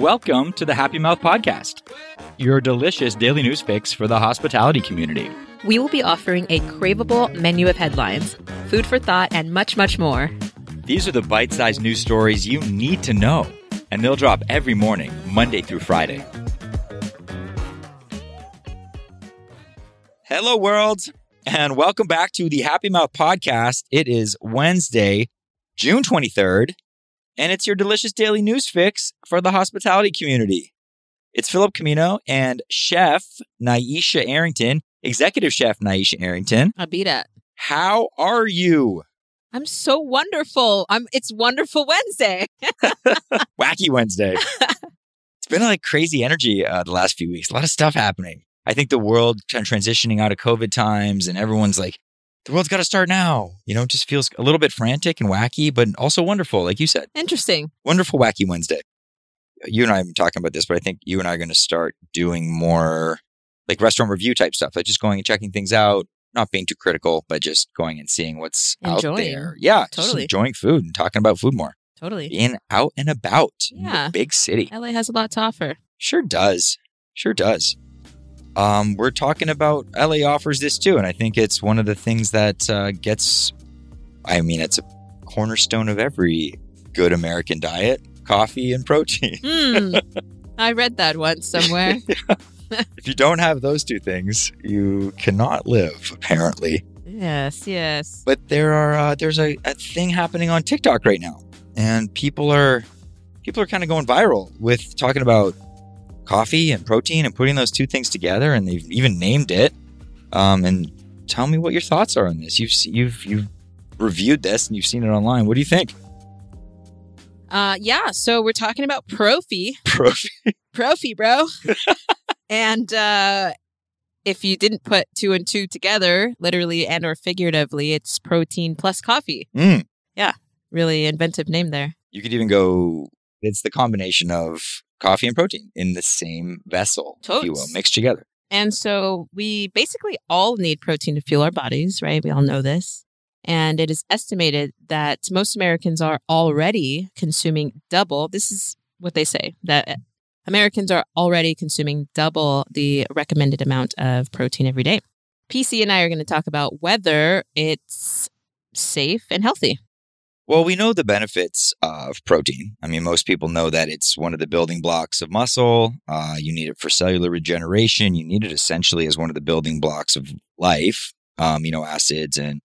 Welcome to the Happy Mouth Podcast, your delicious daily news fix for the hospitality community. We will be offering a craveable menu of headlines, food for thought, and much, much more. These are the bite sized news stories you need to know, and they'll drop every morning, Monday through Friday. Hello, world, and welcome back to the Happy Mouth Podcast. It is Wednesday, June 23rd, and it's your delicious daily news fix for the hospitality community. It's Philip Camino and Chef Nyesha Arrington, Executive Chef Nyesha Arrington. I'll beat it. How are you? I'm so wonderful. I'm it's wonderful Wednesday. Wacky Wednesday. it's been like crazy energy uh, the last few weeks. A lot of stuff happening. I think the world kind of transitioning out of COVID times, and everyone's like, the world's got to start now. You know, it just feels a little bit frantic and wacky, but also wonderful, like you said. Interesting. Wonderful, wacky Wednesday. You and I have been talking about this, but I think you and I are going to start doing more like restaurant review type stuff, like just going and checking things out, not being too critical, but just going and seeing what's out Enjoying. there. Yeah, just Totally. enjoying food and talking about food more. Totally. Being out and about in Yeah. big city. LA has a lot to offer. Sure does. Sure does. Um, we're talking about LA offers this too, and I think it's one of the things that uh, gets. I mean, it's a cornerstone of every good American diet: coffee and protein. Hmm. I read that once somewhere. if you don't have those two things, you cannot live. Apparently, yes, yes. but there are uh, there's a, a thing happening on TikTok right now, and people are people are kind of going viral with talking about coffee and protein and putting those two things together, and they've even named it. Um, and tell me what your thoughts are on this. You've you've you've reviewed this and you've seen it online. What do you think? Uh yeah, so we're talking about Proffee. Proffee. Proffee, bro. and uh if you didn't put two and two together, literally and or figuratively, it's protein plus coffee. Mm. Really inventive name there. You could even go. It's the combination of coffee and protein in the same vessel, if you will, mixed together. And so we basically all need protein to fuel our bodies, right? We all know this. And it is estimated that most Americans are already consuming double. This is what they say that Americans are already consuming double the recommended amount of protein every day. PC and I are going to talk about whether it's safe and healthy. Well, we know the benefits of protein. I mean, most people know that it's one of the building blocks of muscle. Uh, you need it for cellular regeneration. You need it essentially as one of the building blocks of life. Um, amino acids and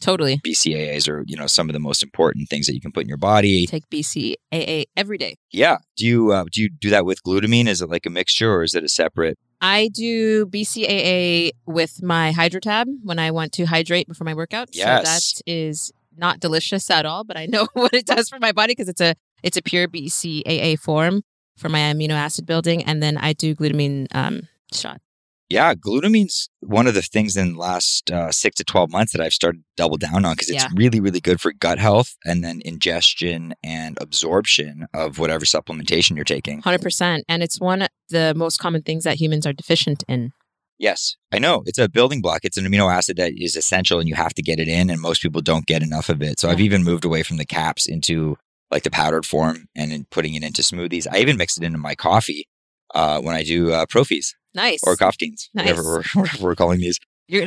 Totally. BCAAs are, you know, some of the most important things that you can put in your body. Take BCAA every day. Yeah. Do you uh, do you do that with glutamine? Is it like a mixture or is it a separate? I do BCAA with my HydroTab when I want to hydrate before my workout. Yes. So that is not delicious at all, but I know what it does for my body because it's a it's a pure BCAA form for my amino acid building, and then I do glutamine um, shot. Yeah, glutamine's one of the things in the last uh, six to 12 months that I've started to double down on because it's Yeah. really, really good for gut health and then ingestion and absorption of whatever supplementation you're taking. Hundred percent, and it's one of the most common things that humans are deficient in. Yes, I know. It's a building block. It's an amino acid that is essential and you have to get it in, and most people don't get enough of it. So I've even moved away from the caps into like the powdered form and in putting it into smoothies. I even mix it into my coffee uh, when I do uh, proffees Nice. or coffees, Nice. whatever, we're, whatever we're calling these.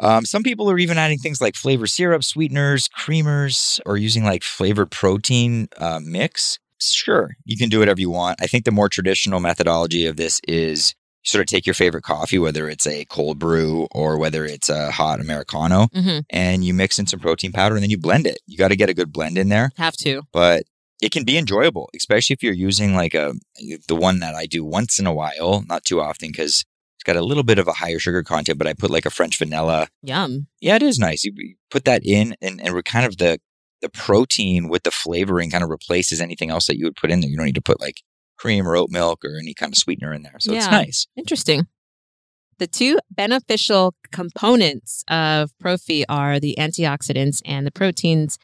Um, some people are even adding things like flavor syrup, sweeteners, creamers, or using like flavored protein uh, mix. Sure, you can do whatever you want. I think the more traditional methodology of this is sort of take your favorite coffee, whether it's a cold brew or whether it's a hot Americano, Mhm. and you mix in some protein powder and then you blend it. You got to get a good blend in there, Have to. but it can be enjoyable, especially if you're using like a the one that I do once in a while, not too often because it's got a little bit of a higher sugar content, but I put like a French vanilla Yum. yeah, it is nice. You you put that in, and and we're kind of the the protein with the flavoring kind of replaces anything else that you would put in there. You don't need to put like cream or oat milk or any kind of sweetener in there. So it's nice. Interesting. The two beneficial components of Proffee are the antioxidants and the proteins,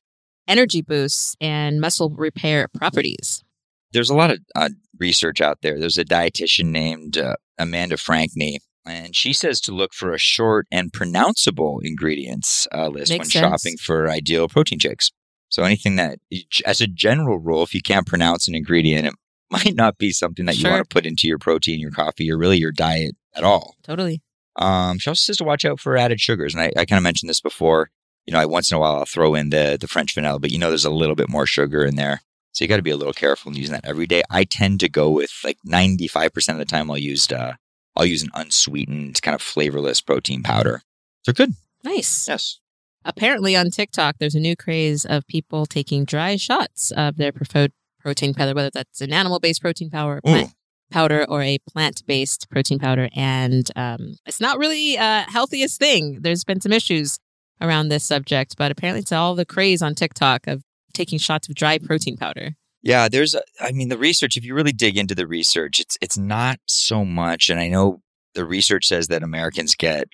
energy boosts, and muscle repair properties. There's a lot of uh, research out there. There's a dietitian named uh, Amanda Frankeny, and she says to look for a short and pronounceable ingredients uh, list Makes when sense. shopping for ideal protein shakes. So anything that, as a general rule, if you can't pronounce an ingredient, it might not be something that you want to put into your protein, your coffee, or really your diet at all. Totally. Um, she also says to watch out for added sugars. And I, I kind of mentioned this before. You know, I once in a while I'll throw in the the French vanilla, but you know there's a little bit more sugar in there. So you got to be a little careful in using that every day. I tend to go with like 95% of the time I'll use uh I'll use an unsweetened kind of flavorless protein powder. They're good. Nice. Yes. Apparently, on TikTok, there's a new craze of people taking dry shots of their preferred protein powder, whether that's an animal based protein powder, plant powder, or a plant based protein powder. And um, it's not really a healthiest thing. There's been some issues around this subject, but apparently, it's all the craze on TikTok of taking shots of dry protein powder. Yeah, there's a, I mean the research if you really dig into the research, it's it's not so much and I know the research says that Americans get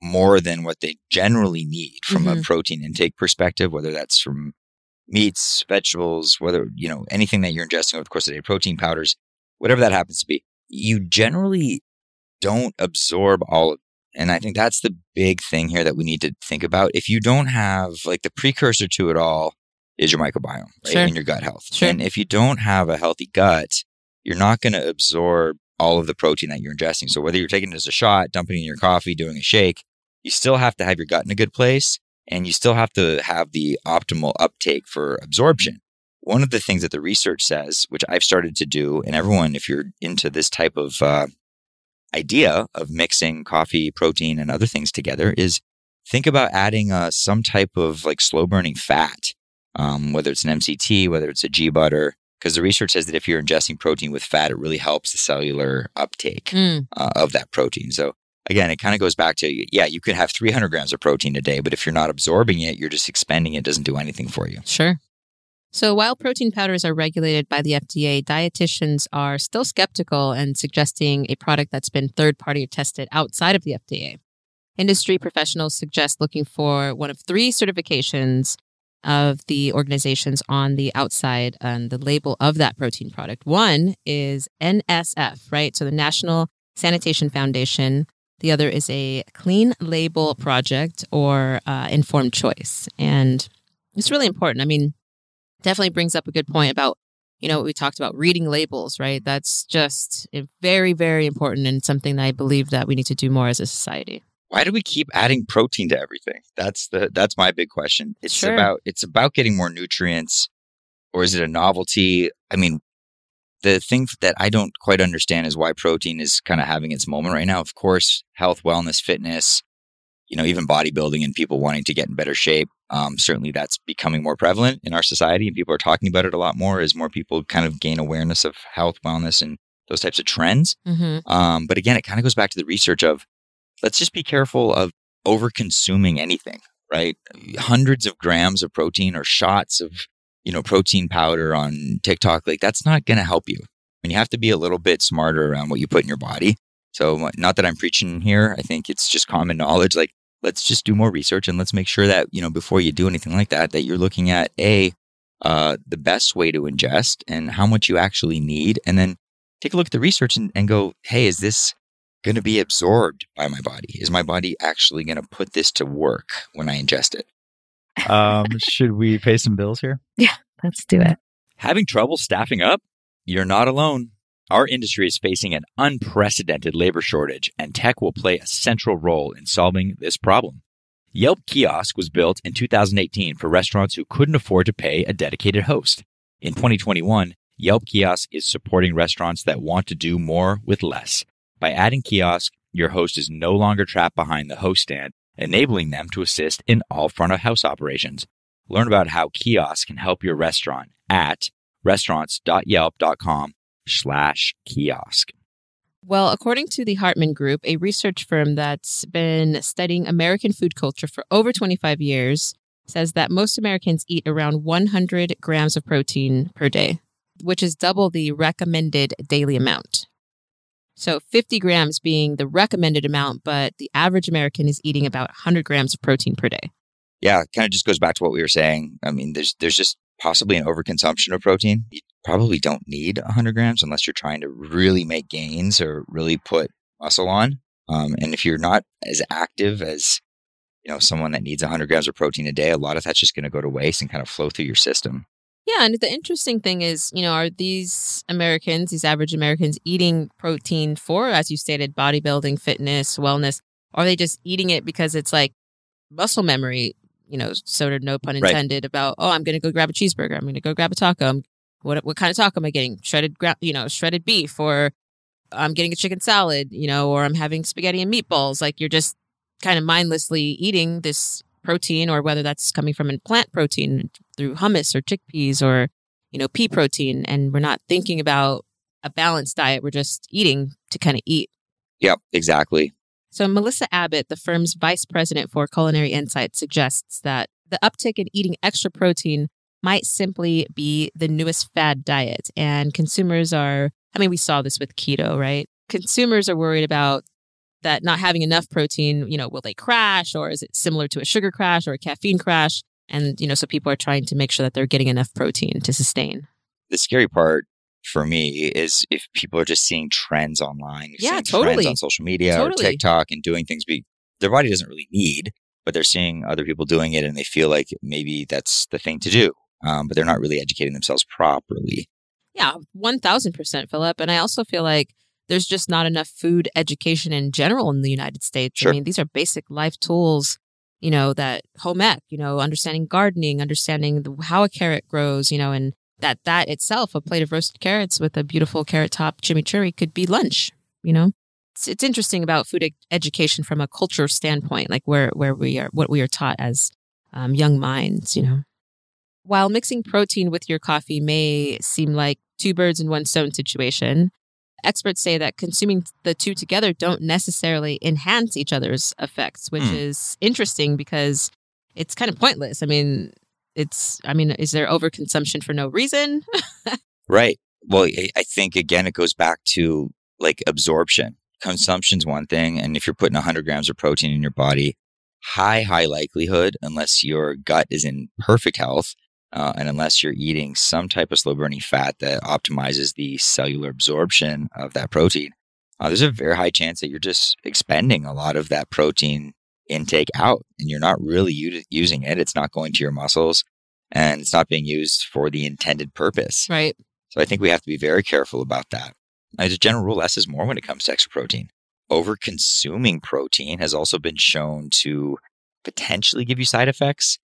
more than what they generally need from a Mhm. protein intake perspective, whether that's from meats, vegetables, whether, you know, anything that you're ingesting over the course of the day, protein powders, whatever that happens to be. You generally don't absorb all of and I think that's the big thing here that we need to think about. If you don't have like the precursor to it all is your microbiome, right? Sure. And your gut health. Sure. And if you don't have a healthy gut, you're not going to absorb all of the protein that you're ingesting. So whether you're taking it as a shot, dumping it in your coffee, doing a shake, you still have to have your gut in a good place and you still have to have the optimal uptake for absorption. One of the things that the research says, which I've started to do, and everyone, if you're into this type of uh, idea of mixing coffee, protein, and other things together, is think about adding uh, some type of like slow burning fat, um, whether it's an MCT, whether it's a ghee butter, because the research says that if you're ingesting protein with fat, it really helps the cellular uptake Mm, uh, of that protein. So again, it kind of goes back to yeah, you could have 300 grams of protein a day, but if you're not absorbing it, you're just expending it. it doesn't do anything for you. sure. So while protein powders are regulated by the FDA, dietitians are still skeptical and suggesting a product that's been third party tested outside of the FDA. Industry professionals suggest looking for one of three certifications of the organizations on the outside and the label of that protein product. One is NSF, right? So the National Sanitation Foundation. The other is a Clean Label Project or uh, Informed Choice. And it's really important. I mean, definitely brings up a good point about you know what we talked about reading labels right that's just uh, very very important and something that i believe that we need to do more as a society Why do we keep adding protein to everything? That's the that's my big question. It's Sure. about it's about getting more nutrients, or is it a novelty? I mean, the thing that I don't quite understand is why protein is kind of having its moment right now. Of course, health, wellness, fitness, you know, even bodybuilding and people wanting to get in better shape. Um, certainly, that's becoming more prevalent in our society, and people are talking about it a lot more as more people kind of gain awareness of health, wellness, and those types of trends. mm-hmm. Um, but again, it kind of goes back to the research of let's just be careful of over consuming anything, right? Hundreds of grams of protein or shots of, you know, protein powder on TikTok, like that's not going to help you. And you have to be a little bit smarter around what you put in your body. So, not that I'm preaching here, I think it's just common knowledge. Like, let's just do more research and let's make sure that, you know, before you do anything like that, that you're looking at A, uh, the best way to ingest and how much you actually need. And then take a look at the research and, and go, hey, is this going to be absorbed by my body? Is my body actually going to put this to work when I ingest it? Um, should we pay some bills here? Yeah, let's do it Having trouble staffing up? You're not alone. Our industry is facing an unprecedented labor shortage, and tech will play a central role in solving this problem. Yelp Kiosk was built in 2018 for restaurants who couldn't afford to pay a dedicated host. In 2021, Yelp Kiosk is supporting restaurants that want to do more with less. By adding kiosk, your host is no longer trapped behind the host stand, enabling them to assist in all front of house operations. Learn about how kiosks can help your restaurant at restaurants.yelp.com slash kiosk. well according to the hartman group a research firm that's been studying american food culture for over 25 years says that most americans eat around 100 grams of protein per day which is double the recommended daily amount so 50 grams being the recommended amount but the average american is eating about 100 grams of protein per day Yeah, kind of just goes back to what we were saying. I mean, there's there's just possibly an overconsumption of protein. You probably don't need 100 grams unless you're trying to really make gains or really put muscle on. Um, and if you're not as active as you know someone that needs 100 grams of protein a day, a lot of that's just going to go to waste and kind of flow through your system. Yeah, and the interesting thing is, you know, are these Americans, these average Americans, eating protein for, as you stated, bodybuilding, fitness, wellness? Or are they just eating it because it's like muscle memory, you know, sort of no pun Right. intended about, oh, I'm going to go grab a cheeseburger. I'm going to go grab a taco. I'm- What, what kind of taco am I getting? Shredded, gra- you know, shredded beef, or I'm getting a chicken salad, you know, or I'm having spaghetti and meatballs. Like you're just kind of mindlessly eating this protein, or whether that's coming from a plant protein through hummus or chickpeas or, you know, pea protein. And we're not thinking about a balanced diet. We're just eating to kind of eat. Yep, exactly. So, Melissa Abbott, the firm's vice president for Culinary Insight, suggests that the uptick in eating extra protein might simply be the newest fad diet. And consumers are, I mean, we saw this with keto, right? Consumers are worried about that not having enough protein, you know, will they crash or is it similar to a sugar crash or a caffeine crash? And, you know, so people are trying to make sure that they're getting enough protein to sustain. The scary part for me is if people are just seeing trends online, Yeah, seeing totally. trends on social media Totally. or TikTok and doing things be, their body doesn't really need, but they're seeing other people doing it and they feel like maybe that's the thing to do. Um, but they're not really educating themselves properly. Yeah, 1000% Philip. And I also feel like there's just not enough food education in general in the United States. Sure. I mean, these are basic life tools, you know, that home ec, you know, understanding gardening, understanding the, how a carrot grows, you know, and that that itself, a plate of roasted carrots with a beautiful carrot top chimichurri could be lunch, you know? It's, it's interesting about food ed- education from a culture standpoint, like where, where we are, what we are taught as um, young minds, you know? While mixing protein with your coffee may seem like two birds in one stone situation, experts say that consuming the two together don't necessarily enhance each other's effects, which Hmm. is interesting because it's kind of pointless. I mean, it's, I mean, is there overconsumption for no reason? Right. Well, I I think again, it goes back to like absorption. Consumption's one thing. And if you're putting 100 grams of protein in your body, high, high likelihood, unless your gut is in perfect health, uh, and unless you're eating some type of slow burning fat that optimizes the cellular absorption of that protein, uh, there's a very high chance that you're just expending a lot of that protein intake out and you're not really u- using it. It's not going to your muscles and it's not being used for the intended purpose. right. So I think we have to be very careful about that. As a general rule, less is more when it comes to extra protein. Over consuming protein has also been shown to potentially give you side effects.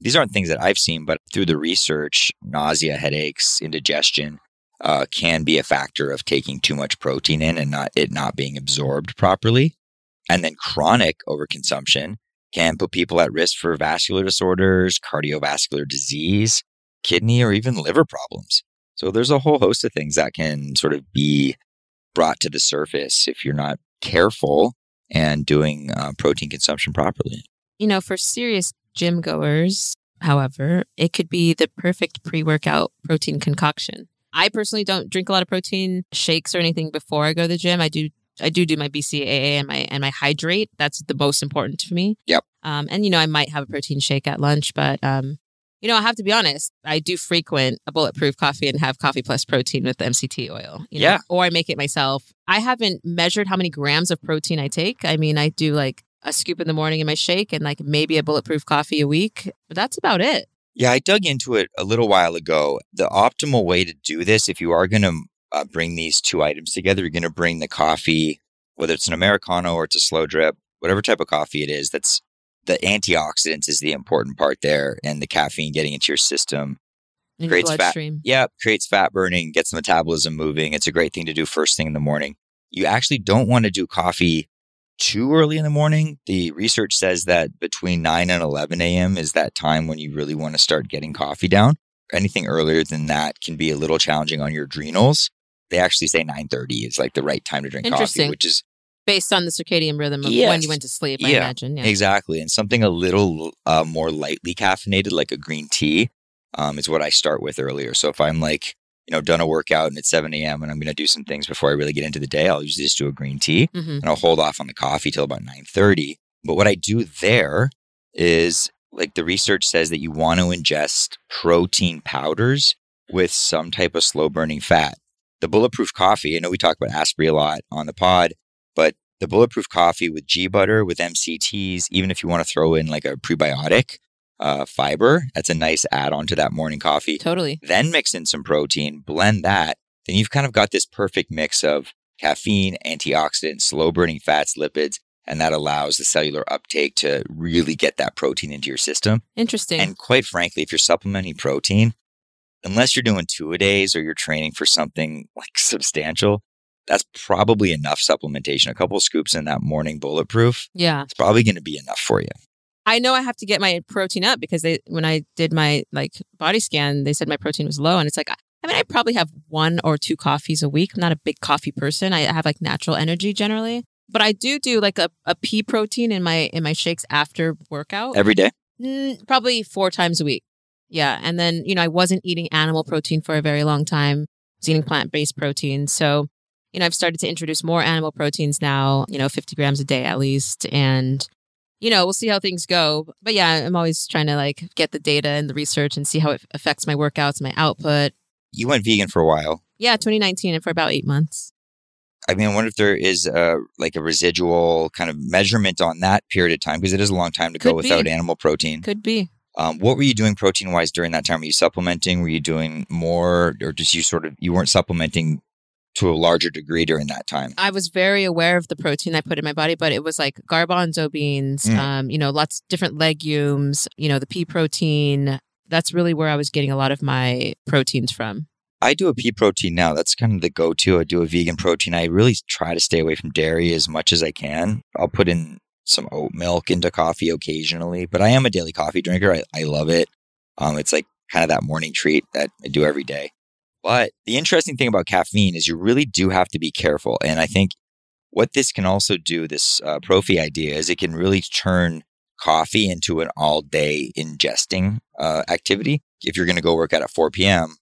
These aren't things that I've seen, but through the research, nausea, headaches, indigestion uh, can be a factor of taking too much protein in and not it not being absorbed properly. And then chronic overconsumption can put people at risk for vascular disorders, cardiovascular disease, kidney, or even liver problems. So there's a whole host of things that can sort of be brought to the surface if you're not careful and doing uh, protein consumption properly. You know, for serious gym goers, however, it could be the perfect pre workout protein concoction. I personally don't drink a lot of protein shakes or anything before I go to the gym. I do I do do my BCAA and my and my hydrate. That's the most important to me. Yep. Um, and you know, I might have a protein shake at lunch, but um, you know, I have to be honest. I do frequent a bulletproof coffee and have coffee plus protein with MCT oil. you know, Yeah. Or I make it myself. I haven't measured how many grams of protein I take. I mean, I do like a scoop in the morning in my shake and like maybe a bulletproof coffee a week, but that's about it. Yeah, I dug into it a little while ago. The optimal way to do this, if you are going to uh, bring these two items together, you're going to bring the coffee, whether it's an Americano or it's a slow drip, whatever type of coffee it is, that's the antioxidants is the important part there and the caffeine getting into your system. In your Creates fat. Yeah, creates fat burning, gets the metabolism moving. It's a great thing to do first thing in the morning. You actually don't want to do coffee too early in the morning. The research says that between 9 and 11 a.m. is that time when you really want to start getting coffee down. Anything earlier than that can be a little challenging on your adrenals. They actually say 9:30 is like the right time to drink coffee, which is Based on the circadian rhythm of when you went to sleep, I imagine. Yeah. Exactly. And something a little uh, more lightly caffeinated, like a green tea, um, is what I start with earlier. So if I'm like, you know, done a workout and it's 7 a.m. and I'm going to do some things before I really get into the day, I'll usually just do a green tea hmm and I'll hold off on the coffee till about 9:30. But what I do there is like the research says that you want to ingest protein powders with some type of slow burning fat. The bulletproof coffee, I know we talk about Asprey a lot on the pod, but the bulletproof coffee with ghee butter, with MCTs, even if you want to throw in like a prebiotic, uh, fiber. That's a nice add on to that morning coffee. Totally. Then mix in some protein, blend that. Then you've kind of got this perfect mix of caffeine, antioxidants, slow burning fats, lipids, and that allows the cellular uptake to really get that protein into your system. Interesting. And quite frankly, if you're supplementing protein, unless you're doing two a days or you're training for something like substantial, that's probably enough supplementation. A couple scoops in that morning bulletproof, yeah. it's probably going to be enough for you. I know I have to get my protein up because they when I did my like body scan, they said my protein was low and it's like I mean I probably have one or two coffees a week. I'm not a big coffee person. I have like natural energy generally. But I do do like a, a pea protein in my in my shakes after workout. Every day? Mm, probably four times a week. Yeah. And then, you know, I wasn't eating animal protein for a very long time. I was eating plant based protein. So, you know, I've started to introduce more animal proteins now, you know, 50 grams a day at least. And, you know, we'll see how things go. But yeah, I'm always trying to like get the data and the research and see how it affects my workouts, my output. You went vegan for a while. Yeah, 2019 and for about eight months. I mean, I wonder if there is a, like a residual kind of measurement on that period of time because it is a long time to go Could be. without animal protein. Could be. Um, what were you doing protein wise during that time? Were you supplementing? Were you doing more, or just you sort of you weren't supplementing to a larger degree during that time? I was very aware of the protein I put in my body, but it was like garbanzo beans, Mm. um, you know, lots different legumes, you know, the pea protein. That's really where I was getting a lot of my proteins from. I do a pea protein now. That's kind of the go to. I do a vegan protein. I really try to stay away from dairy as much as I can. I'll put in some oat milk into coffee occasionally, but I am a daily coffee drinker. I, I love it. Um, it's like kind of that morning treat that I do every day. But the interesting thing about caffeine is you really do have to be careful. And I think what this can also do, this uh, Proffee idea, is it can really turn coffee into an all day ingesting uh, activity. If you're going to go work out at 4 p.m.,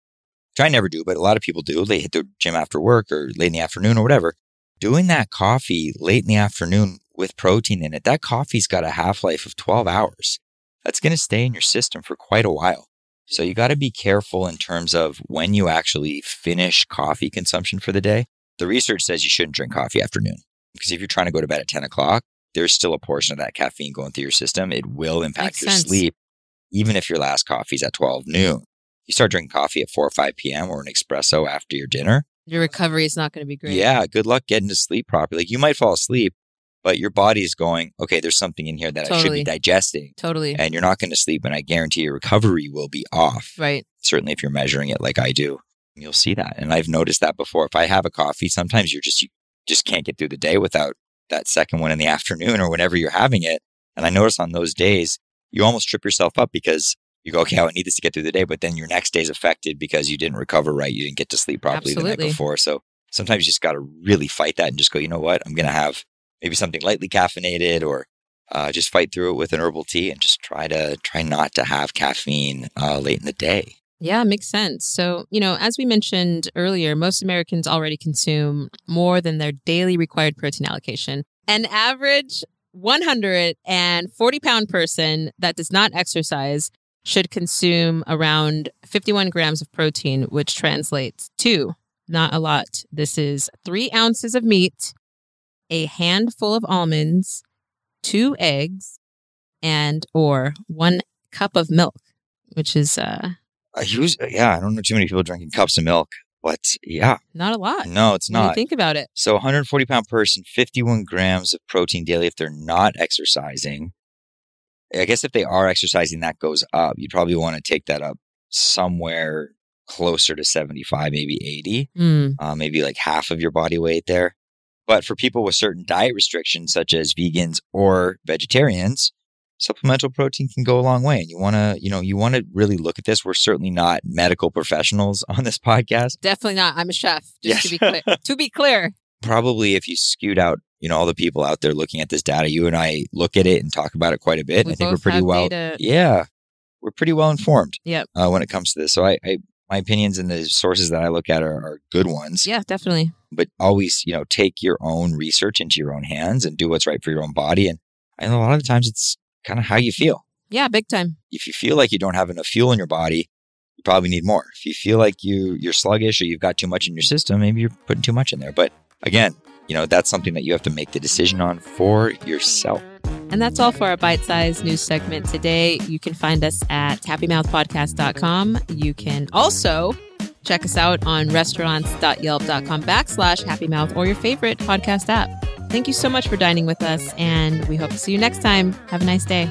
which I never do, but a lot of people do, they hit the gym after work or late in the afternoon or whatever. Doing that coffee late in the afternoon with protein in it, that coffee's got a half life of 12 hours. That's going to stay in your system for quite a while. So you got to be careful in terms of when you actually finish coffee consumption for the day. The research says you shouldn't drink coffee after noon because if you're trying to go to bed at 10 o'clock, there's still a portion of that caffeine going through your system. It will impact Makes your sense. sleep, even if your last coffee is at 12 noon. You start drinking coffee at 4 or 5 p.m. or an espresso after your dinner. Your recovery is not going to be great. Yeah, good luck getting to sleep properly. Like you might fall asleep, but your body's going, okay, there's something in here that I should be digesting. Totally. And you're not going to sleep. And I guarantee your recovery will be off. Right. Certainly if you're measuring it like I do, you'll see that. And I've noticed that before. If I have a coffee, sometimes you're just, you just can't get through the day without that second one in the afternoon or whenever you're having it. And I notice on those days, you almost trip yourself up because you go, okay, I need this to get through the day. But then your next day's affected because you didn't recover right. You didn't get to sleep properly the night before. So sometimes you just got to really fight that and just go, you know what? I'm going to have maybe something lightly caffeinated or uh, just fight through it with an herbal tea and just try to try not to have caffeine uh, late in the day. Yeah, makes sense. So, you know, as we mentioned earlier, most Americans already consume more than their daily required protein allocation. An average 140 pound person that does not exercise should consume around 51 grams of protein, which translates to not a lot. This is three ounces of meat, a handful of almonds, two eggs, and or one cup of milk, which is uh, I use, yeah, I don't know too many people drinking cups of milk, but yeah, not a lot. no, it's not. think about it. So 140 pound person, 51 grams of protein daily if they're not exercising. I guess if they are exercising, that goes up. You'd probably want to take that up somewhere closer to 75, maybe 80, Mm, uh, maybe like half of your body weight there. But for people with certain diet restrictions, such as vegans or vegetarians, supplemental protein can go a long way. And you want to, you know, you want to really look at this. We're certainly not medical professionals on this podcast. definitely not. I'm a chef. Just to be Yes. clear. to be clear. probably if you skewed out, you know, all the people out there looking at this data, you and I look at it and talk about it quite a bit. We I think we're pretty well, data. yeah, we're pretty well informed. Yep. Uh, when it comes to this, so I, I, my opinions and the sources that I look at are, are good ones. Yeah, definitely. But always, you know, take your own research into your own hands and do what's right for your own body. And I know a lot of the times it's kind of how you feel. Yeah, big time. If you feel like you don't have enough fuel in your body, you probably need more. If you feel like you you're sluggish or you've got too much in your system, maybe you're putting too much in there. But again, you know, that's something that you have to make the decision on for yourself. And that's all for our bite sized news segment today. You can find us at happymouthpodcast.com. You can also check us out on restaurants.yelp.com backslash happymouth or your favorite podcast app. Thank you so much for dining with us, and we hope to see you next time. Have a nice day.